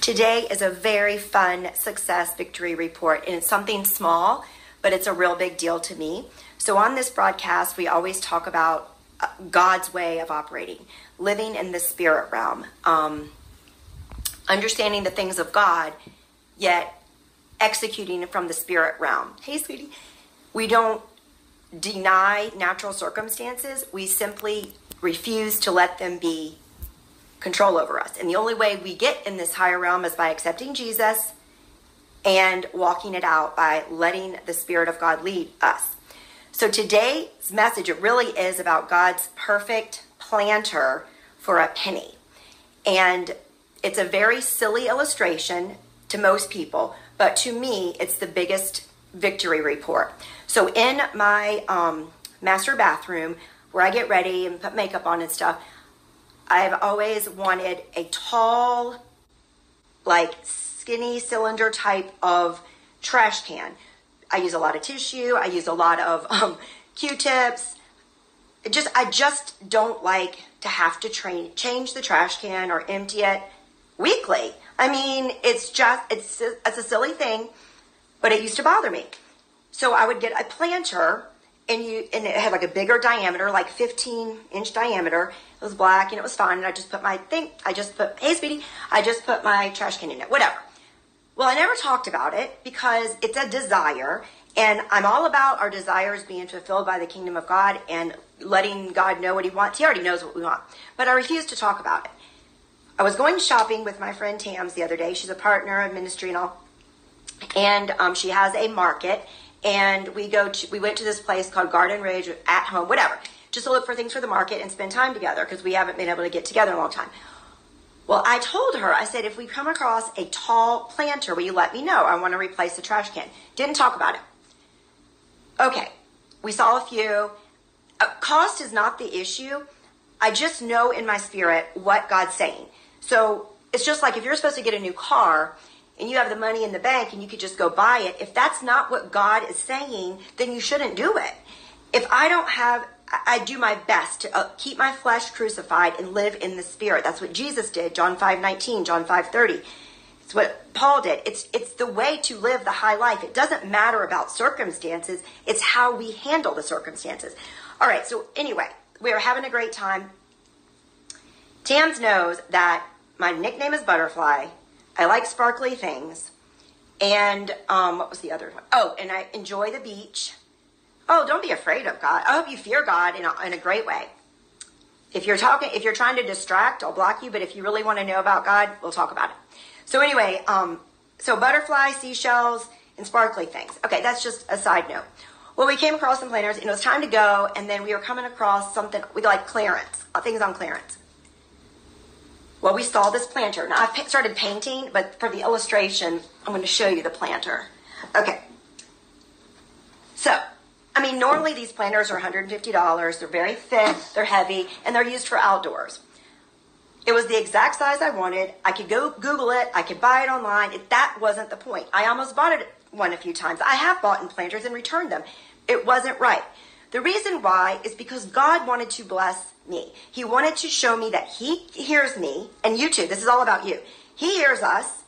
Today is a very fun success victory report, and it's something small, but it's a real big deal to me. So, on this broadcast, we always talk about uh, God's way of operating, living in the spirit realm, um, understanding the things of God, yet executing from the spirit realm. Hey, sweetie. We don't deny natural circumstances, we simply refuse to let them be control over us. And the only way we get in this higher realm is by accepting Jesus and walking it out by letting the Spirit of God lead us. So today's message, it really is about God's perfect planter for a penny. And it's a very silly illustration to most people, but to me, it's the biggest victory report. So in my um, master bathroom, where I get ready and put makeup on and stuff, I've always wanted a tall, like skinny cylinder type of trash can. I use a lot of tissue. I use a lot of um, Q-tips. Just I just don't like to have to train, change the trash can or empty it weekly. I mean, it's just it's it's a silly thing, but it used to bother me. So I would get a planter and you and it had like a bigger diameter, like 15 inch diameter. It was black and it was fine. And I just put my thing. I just put hey Speedy, I just put my trash can in it. Whatever. Well, I never talked about it because it's a desire, and I'm all about our desires being fulfilled by the kingdom of God and letting God know what He wants. He already knows what we want, but I refuse to talk about it. I was going shopping with my friend Tams the other day. She's a partner of ministry and all, and um, she has a market and we go to, we went to this place called Garden Ridge at home, whatever, just to look for things for the market and spend time together because we haven't been able to get together in a long time. Well, I told her, I said, if we come across a tall planter, will you let me know? I want to replace the trash can. Didn't talk about it. Okay, we saw a few. Uh, cost is not the issue. I just know in my spirit what God's saying. So it's just like if you're supposed to get a new car and you have the money in the bank and you could just go buy it, if that's not what God is saying, then you shouldn't do it. If I don't have, I do my best to uh, keep my flesh crucified and live in the spirit. That's what Jesus did, John 5 19, John 5 30. It's what Paul did. It's, it's the way to live the high life. It doesn't matter about circumstances, it's how we handle the circumstances. All right, so anyway, we are having a great time. Tams knows that my nickname is Butterfly I like sparkly things. And um, what was the other one? Oh, and I enjoy the beach. Oh, don't be afraid of God. I hope you fear God in a, in a great way. If you're talking, if you're trying to distract, I'll block you. But if you really want to know about God, we'll talk about it. So anyway, um, so butterfly, seashells, and sparkly things. Okay, that's just a side note. Well, we came across some planners, and it was time to go. And then we were coming across something we like clearance, uh, things on clearance. Well, we saw this planter. Now, I've started painting, but for the illustration, I'm going to show you the planter. Okay. So, I mean, normally these planters are $150. They're very thick, they're heavy, and they're used for outdoors. It was the exact size I wanted. I could go Google it. I could buy it online. It, that wasn't the point. I almost bought it one a few times. I have bought in planters and returned them. It wasn't right. The reason why is because God wanted to bless me. He wanted to show me that He hears me, and you too. This is all about you. He hears us.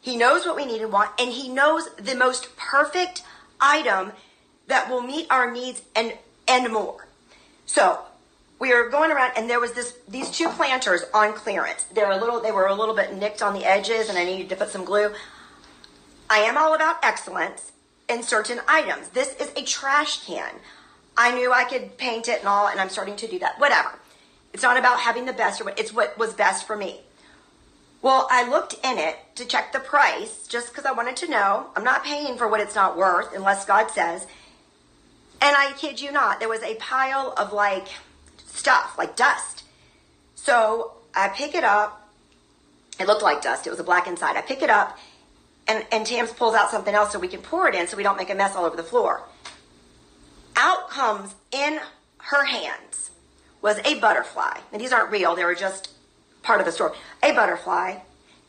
He knows what we need and want, and He knows the most perfect item that will meet our needs and and more. So we were going around, and there was this these two planters on clearance. They're a little they were a little bit nicked on the edges, and I needed to put some glue. I am all about excellence in certain items. This is a trash can. I knew I could paint it and all, and I'm starting to do that. Whatever. It's not about having the best or what, it's what was best for me. Well, I looked in it to check the price just because I wanted to know. I'm not paying for what it's not worth unless God says. And I kid you not, there was a pile of like stuff, like dust. So I pick it up. It looked like dust. It was a black inside. I pick it up and, and Tams pulls out something else so we can pour it in so we don't make a mess all over the floor out comes in her hands was a butterfly. And these aren't real, they were just part of the story. A butterfly,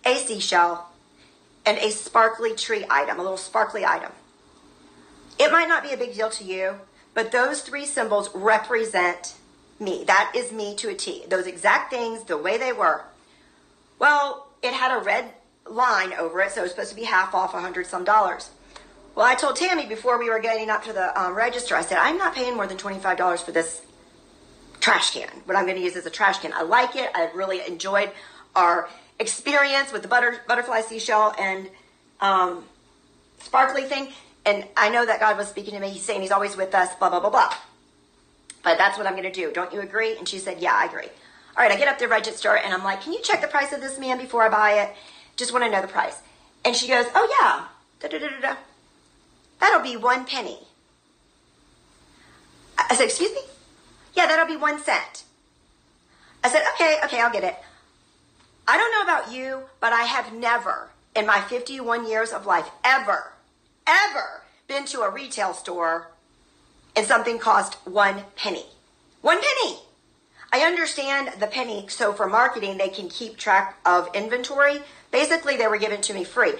a seashell, and a sparkly tree item, a little sparkly item. It might not be a big deal to you, but those three symbols represent me. That is me to a T. Those exact things, the way they were. Well, it had a red line over it, so it was supposed to be half off, a hundred some dollars. Well, I told Tammy before we were getting up to the um, register, I said, I'm not paying more than $25 for this trash can, what I'm going to use as a trash can. I like it. I really enjoyed our experience with the butter, butterfly seashell and um, sparkly thing. And I know that God was speaking to me. He's saying he's always with us, blah, blah, blah, blah. But that's what I'm going to do. Don't you agree? And she said, yeah, I agree. All right, I get up to the register and I'm like, can you check the price of this man before I buy it? Just want to know the price. And she goes, oh, yeah. Da, da, da, That'll be one penny. Uh, uh, I said, excuse me? Yeah, that'll be one cent. I said, okay, okay, I'll get it. I don't know about you, but I have never in my 51 years of life ever, ever been to a retail store and something cost one penny. One penny. I understand the penny, so for marketing, they can keep track of inventory. Basically, they were given to me free.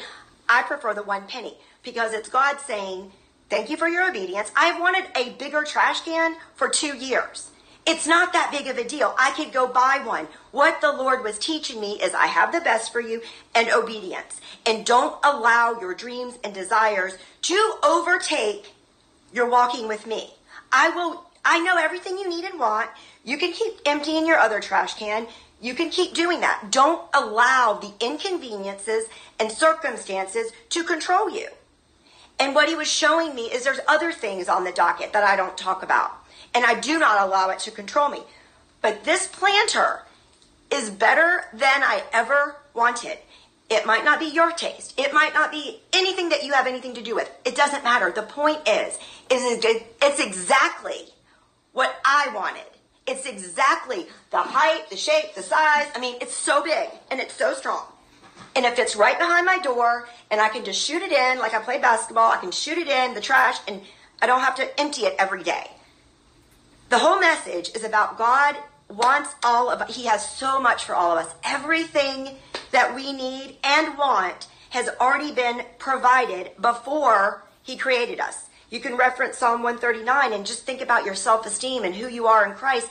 I prefer the one penny because it's God saying, Thank you for your obedience. I've wanted a bigger trash can for two years. It's not that big of a deal. I could go buy one. What the Lord was teaching me is I have the best for you and obedience. And don't allow your dreams and desires to overtake your walking with me. I will, I know everything you need and want. You can keep emptying your other trash can. You can keep doing that. Don't allow the inconveniences and circumstances to control you. And what he was showing me is there's other things on the docket that I don't talk about. And I do not allow it to control me. But this planter is better than I ever wanted. It might not be your taste. It might not be anything that you have anything to do with. It doesn't matter. The point is, is it's exactly what I wanted. It's exactly the height, the shape, the size. I mean, it's so big and it's so strong and it fits right behind my door and I can just shoot it in like I play basketball. I can shoot it in the trash and I don't have to empty it every day. The whole message is about God wants all of he has so much for all of us. Everything that we need and want has already been provided before he created us. You can reference Psalm 139 and just think about your self-esteem and who you are in Christ.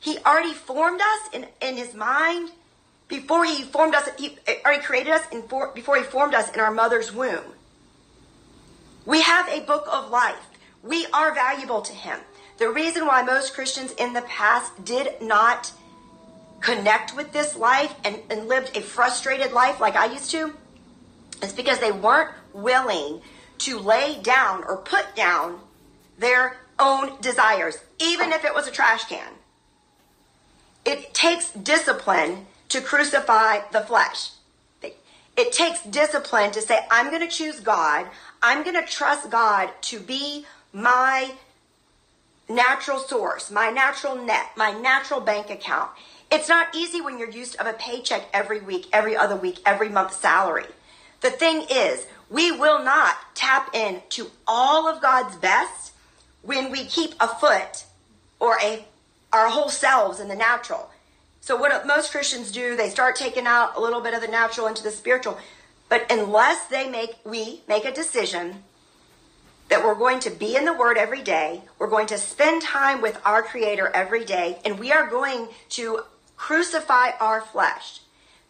He already formed us in, in his mind before he formed us, he already created us in for, before he formed us in our mother's womb. We have a book of life. We are valuable to him. The reason why most Christians in the past did not connect with this life and, and lived a frustrated life like I used to is because they weren't willing to lay down or put down their own desires, even if it was a trash can. It takes discipline to crucify the flesh. It takes discipline to say, I'm going to choose God. I'm going to trust God to be my natural source, my natural net, my natural bank account. It's not easy when you're used of a paycheck every week, every other week, every month salary. The thing is, we will not tap into all of God's best when we keep a foot or a our whole selves in the natural. So what most Christians do, they start taking out a little bit of the natural into the spiritual. But unless they make, we make a decision that we're going to be in the Word every day, we're going to spend time with our Creator every day, and we are going to crucify our flesh,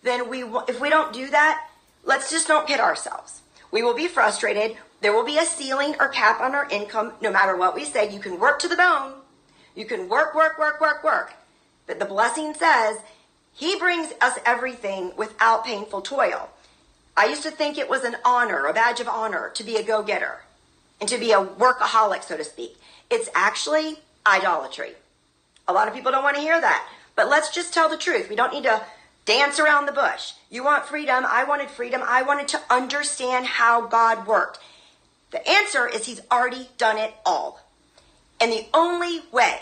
then we, if we don't do that, let's just don't kid ourselves. We will be frustrated. There will be a ceiling or cap on our income, no matter what we say. You can work to the bone. You can work, work, work, work, work. But the blessing says, He brings us everything without painful toil. I used to think it was an honor, a badge of honor, to be a go getter and to be a workaholic, so to speak. It's actually idolatry. A lot of people don't want to hear that. But let's just tell the truth. We don't need to dance around the bush. You want freedom. I wanted freedom. I wanted to understand how God worked. The answer is He's already done it all. And the only way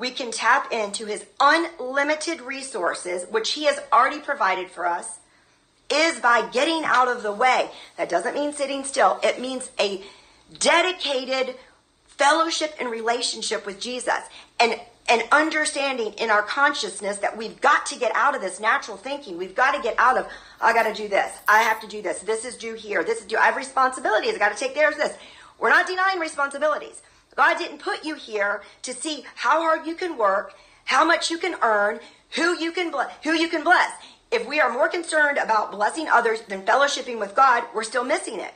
we can tap into his unlimited resources, which he has already provided for us, is by getting out of the way. That doesn't mean sitting still, it means a dedicated fellowship and relationship with Jesus and an understanding in our consciousness that we've got to get out of this natural thinking. We've got to get out of, I got to do this. I have to do this. This is due here. This is due. I have responsibilities. I got to take care of this. We're not denying responsibilities. God didn't put you here to see how hard you can work, how much you can earn, who you can bless, who you can bless. If we are more concerned about blessing others than fellowshipping with God, we're still missing it.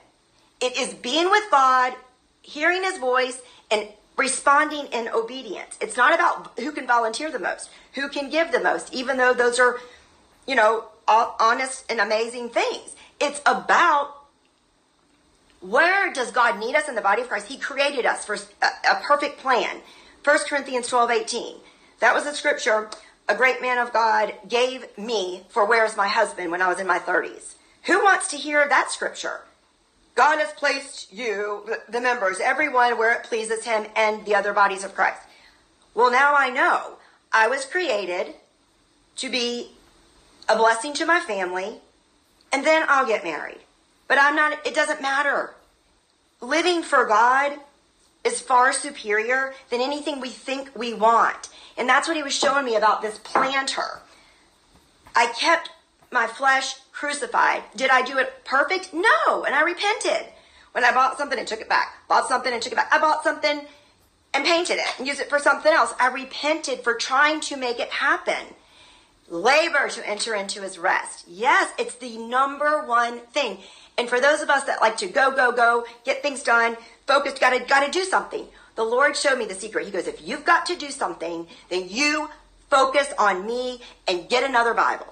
It is being with God, hearing his voice, and responding in obedience. It's not about who can volunteer the most, who can give the most, even though those are, you know, honest and amazing things. It's about where does God need us in the body of Christ? He created us for a, a perfect plan. 1 Corinthians 12 18. That was a scripture a great man of God gave me for where's my husband when I was in my 30s. Who wants to hear that scripture? God has placed you, the members, everyone where it pleases him and the other bodies of Christ. Well, now I know I was created to be a blessing to my family and then I'll get married. But I'm not, it doesn't matter. Living for God is far superior than anything we think we want. And that's what he was showing me about this planter. I kept my flesh crucified. Did I do it perfect? No. And I repented. When I bought something and took it back, bought something and took it back, I bought something and painted it and used it for something else. I repented for trying to make it happen. Labor to enter into his rest. Yes, it's the number one thing. And for those of us that like to go, go, go, get things done, focused, gotta, gotta do something. The Lord showed me the secret. He goes, if you've got to do something, then you focus on me and get another Bible.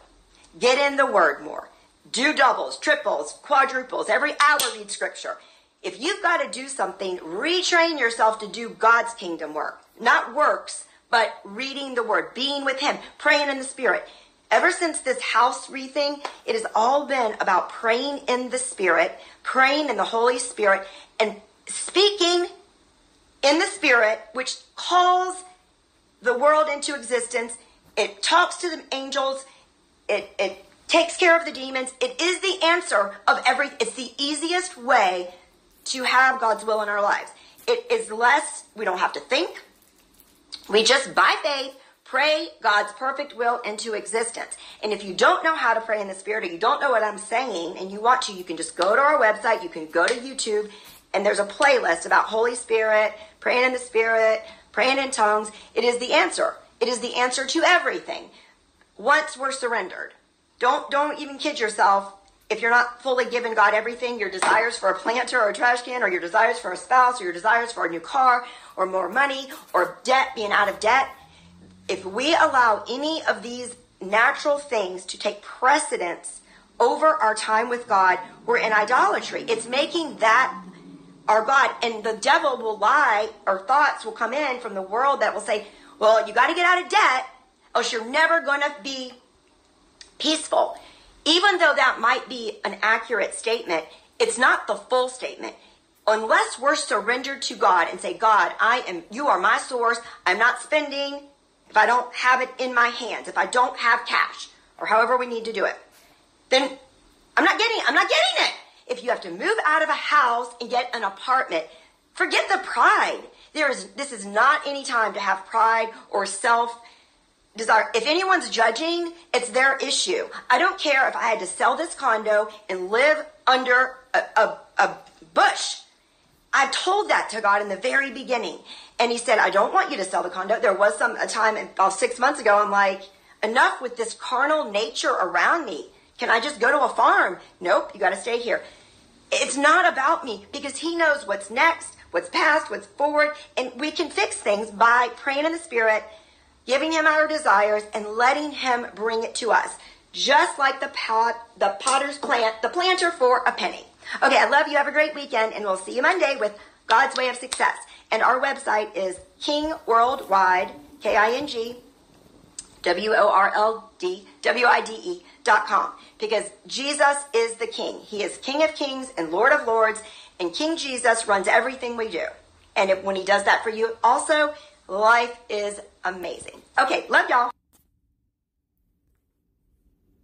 Get in the word more. Do doubles, triples, quadruples. Every hour read scripture. If you've got to do something, retrain yourself to do God's kingdom work. Not works, but reading the word, being with him, praying in the spirit. Ever since this house re thing, it has all been about praying in the spirit, praying in the Holy Spirit, and speaking in the spirit, which calls the world into existence. It talks to the angels. It, it takes care of the demons. It is the answer of every, it's the easiest way to have God's will in our lives. It is less, we don't have to think. We just, by faith, pray God's perfect will into existence. And if you don't know how to pray in the Spirit or you don't know what I'm saying and you want to, you can just go to our website, you can go to YouTube, and there's a playlist about Holy Spirit, praying in the Spirit, praying in tongues. It is the answer. It is the answer to everything. Once we're surrendered. Don't don't even kid yourself if you're not fully giving God everything, your desires for a planter or a trash can, or your desires for a spouse, or your desires for a new car, or more money, or debt, being out of debt. If we allow any of these natural things to take precedence over our time with God, we're in idolatry. It's making that our God. And the devil will lie, or thoughts will come in from the world that will say, well, you got to get out of debt, else you're never going to be peaceful. Even though that might be an accurate statement, it's not the full statement. Unless we're surrendered to God and say, God, I am, you are my source. I'm not spending if I don't have it in my hands, if I don't have cash, or however we need to do it, then I'm not getting, it. I'm not getting it if you have to move out of a house and get an apartment, forget the pride. There is, this is not any time to have pride or self desire. If anyone's judging, it's their issue. I don't care if I had to sell this condo and live under a, a, a bush. I told that to God in the very beginning. And he said, I don't want you to sell the condo. There was some a time about six months ago, I'm like, enough with this carnal nature around me. Can I just go to a farm? Nope, you got to stay here. It's not about me because He knows what's next, what's past, what's forward, and we can fix things by praying in the Spirit, giving Him our desires, and letting Him bring it to us. Just like the pot, the potter's plant, the planter for a penny. Okay, I love you. Have a great weekend, and we'll see you Monday with God's Way of Success. And our website is King Worldwide, K I N G W O R L D W I D E dot com because Jesus is the King. He is King of Kings and Lord of Lords, and King Jesus runs everything we do. And if, when He does that for you, also, life is amazing. Okay, love y'all.